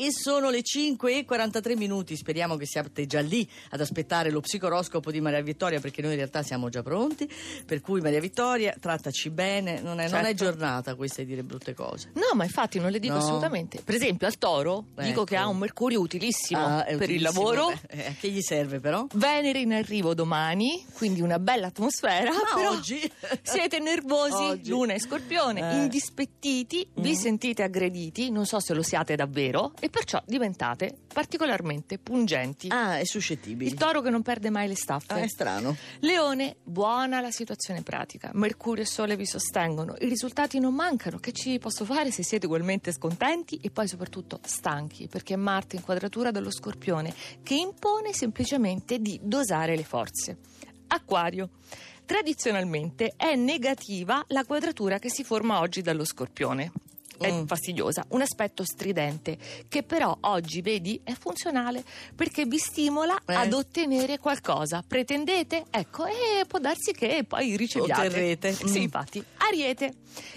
E sono le 5 e 43 minuti, speriamo che siate già lì ad aspettare lo psicoroscopo di Maria Vittoria perché noi in realtà siamo già pronti, per cui Maria Vittoria trattaci bene, non è, non è Certo. giornata questa di dire brutte cose. No, ma infatti non le dico No. assolutamente. Per esempio, al toro dico Ecco. che ha un mercurio utilissimo Ah, per il utilissimo, lavoro. beh, eh, che gli serve però? Venere in arrivo domani, quindi una bella atmosfera. Ma però oggi? siete nervosi, Oggi. luna e scorpione, Eh. indispettiti, vi Mm. sentite aggrediti, non so se lo siate davvero, e perciò diventate particolarmente pungenti. Ah, è suscettibile. Il toro che non perde mai le staffe. Ah, è strano. Leone, buona la situazione pratica. Mercurio e Sole vi sostengono. I risultati non mancano. Che ci posso fare se siete ugualmente scontenti e poi soprattutto stanchi? Perché è Marte in quadratura dello Scorpione che impone semplicemente di dosare le forze. Acquario. Tradizionalmente è negativa la quadratura che si forma oggi dallo Scorpione. È Mm. fastidiosa, un aspetto stridente che però oggi vedi è funzionale perché vi stimola Eh. ad ottenere qualcosa. Pretendete? Ecco, e può darsi che poi riceviate. Otterrete. Sì, Mm. infatti. Ariete.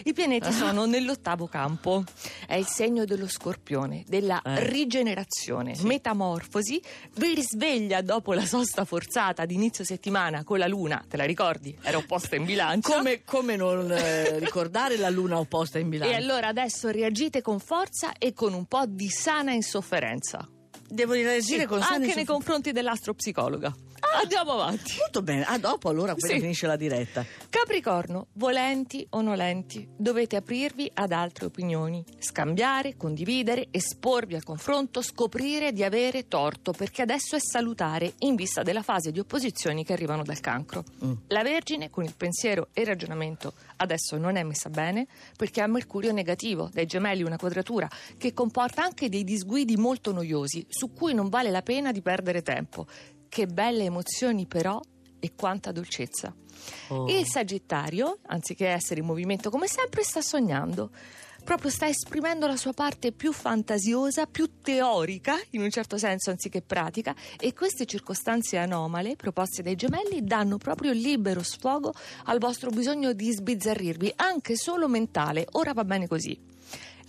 I pianeti sono nell'ottavo campo. È il segno dello scorpione, della Eh. rigenerazione, metamorfosi. Vi risveglia dopo la sosta forzata di inizio settimana con la luna. Te la ricordi? Era opposta in bilancia. Come, come non eh, ricordare la luna opposta in bilancio? E allora adesso reagite con forza e con un po' di sana insofferenza. Devo reagire con anche sane nei confronti dell'astropsicologa. Andiamo avanti. Molto bene. Ah, dopo allora appena Sì. finisce la diretta. Capricorno, volenti o nolenti, dovete aprirvi ad altre opinioni, scambiare, condividere, esporvi al confronto, scoprire di avere torto, perché adesso è salutare in vista della fase di opposizioni che arrivano dal cancro. Mm. La Vergine, con il pensiero e il ragionamento, adesso non è messa bene perché ha Mercurio negativo, dai gemelli una quadratura, che comporta anche dei disguidi molto noiosi, su cui non vale la pena di perdere tempo. Che belle emozioni però e quanta dolcezza. Oh. Il Sagittario, anziché essere in movimento come sempre, sta sognando. Proprio sta esprimendo la sua parte più fantasiosa, più teorica, in un certo senso, anziché pratica, e queste circostanze anomale proposte dai gemelli danno proprio libero sfogo al vostro bisogno di sbizzarrirvi, anche solo mentale. Ora va bene così.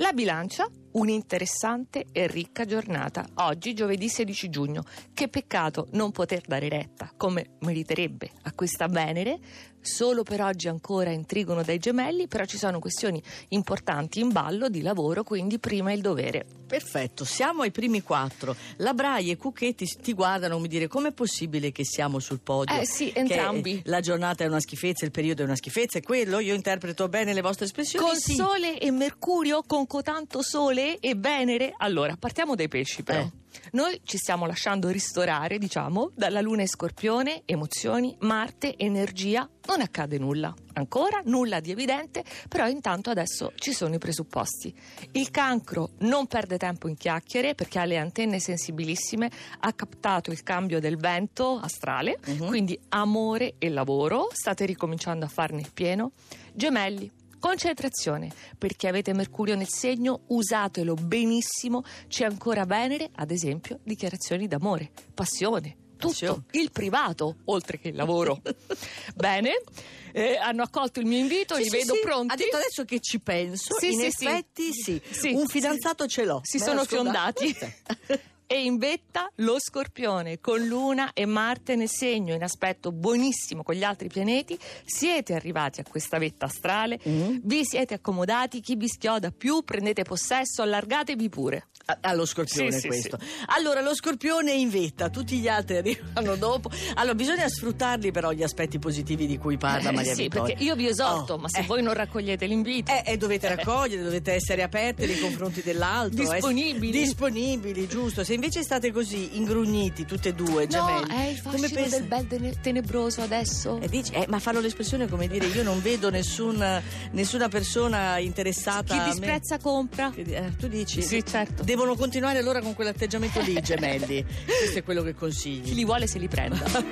La bilancia, un'interessante e ricca giornata. Oggi, giovedì 16 giugno. Che peccato non poter dare retta, come meriterebbe, a questa Venere. Solo per oggi ancora in trigono dai gemelli, però ci sono questioni importanti in ballo di lavoro, quindi prima il dovere. Perfetto, siamo ai primi quattro. La Braille e Cucchetti ti guardano come dire com'è possibile che siamo sul podio? Eh sì, Che entrambi. la giornata è una schifezza, il periodo è una schifezza, è quello? Io interpreto bene le vostre espressioni? Con Sì. Sole e Mercurio, con cotanto Sole e Venere. Allora, partiamo dai pesci però. Eh. Noi ci stiamo lasciando ristorare, diciamo, dalla Luna e Scorpione, emozioni, Marte, energia. Non accade nulla. Ancora nulla di evidente, però intanto adesso ci sono i presupposti. Il cancro non perde tempo in chiacchiere perché ha le antenne sensibilissime, ha captato il cambio del vento astrale, Mhm. quindi amore e lavoro, state ricominciando a farne il pieno. Gemelli, Concentrazione, perché avete Mercurio nel segno, usatelo benissimo. C'è ancora Venere, ad esempio, dichiarazioni d'amore, passione. Tutto, il privato, oltre che il lavoro. Bene, eh, hanno accolto il mio invito, Sì, li sì, vedo sì. pronti. Ha detto adesso che ci penso. Sì, in effetti sì. Un fidanzato ce l'ho. Si Me sono fiondati. E in vetta lo scorpione con Luna e Marte nel segno in aspetto buonissimo con gli altri pianeti. Siete arrivati a questa vetta astrale, Mm. vi siete accomodati, chi vi schioda più prendete possesso, allargatevi pure. Allo scorpione Sì, sì, questo. Allora, lo scorpione è in vetta, tutti gli altri arrivano dopo. Allora, bisogna sfruttarli però gli aspetti positivi di cui parla Eh, Maria sì, Vittoria. perché io vi esorto, Oh, ma se eh. voi non raccogliete l'invito. Eh, eh, dovete raccogliere, dovete essere aperte nei confronti dell'altro. Disponibili. ess- disponibili, giusto. Se invece state così, ingrugniti, tutte e due, no, gemelli. è il come fascino pensi- del bel tene- tenebroso adesso. Eh, dici- eh, ma fanno l'espressione come dire io non vedo nessun- nessuna persona interessata Chi disprezza compra. Eh, tu dici? Sì, certo. Devono continuare allora con quell'atteggiamento lì, gemelli. Questo è quello che consigli. Chi li vuole se li prenda.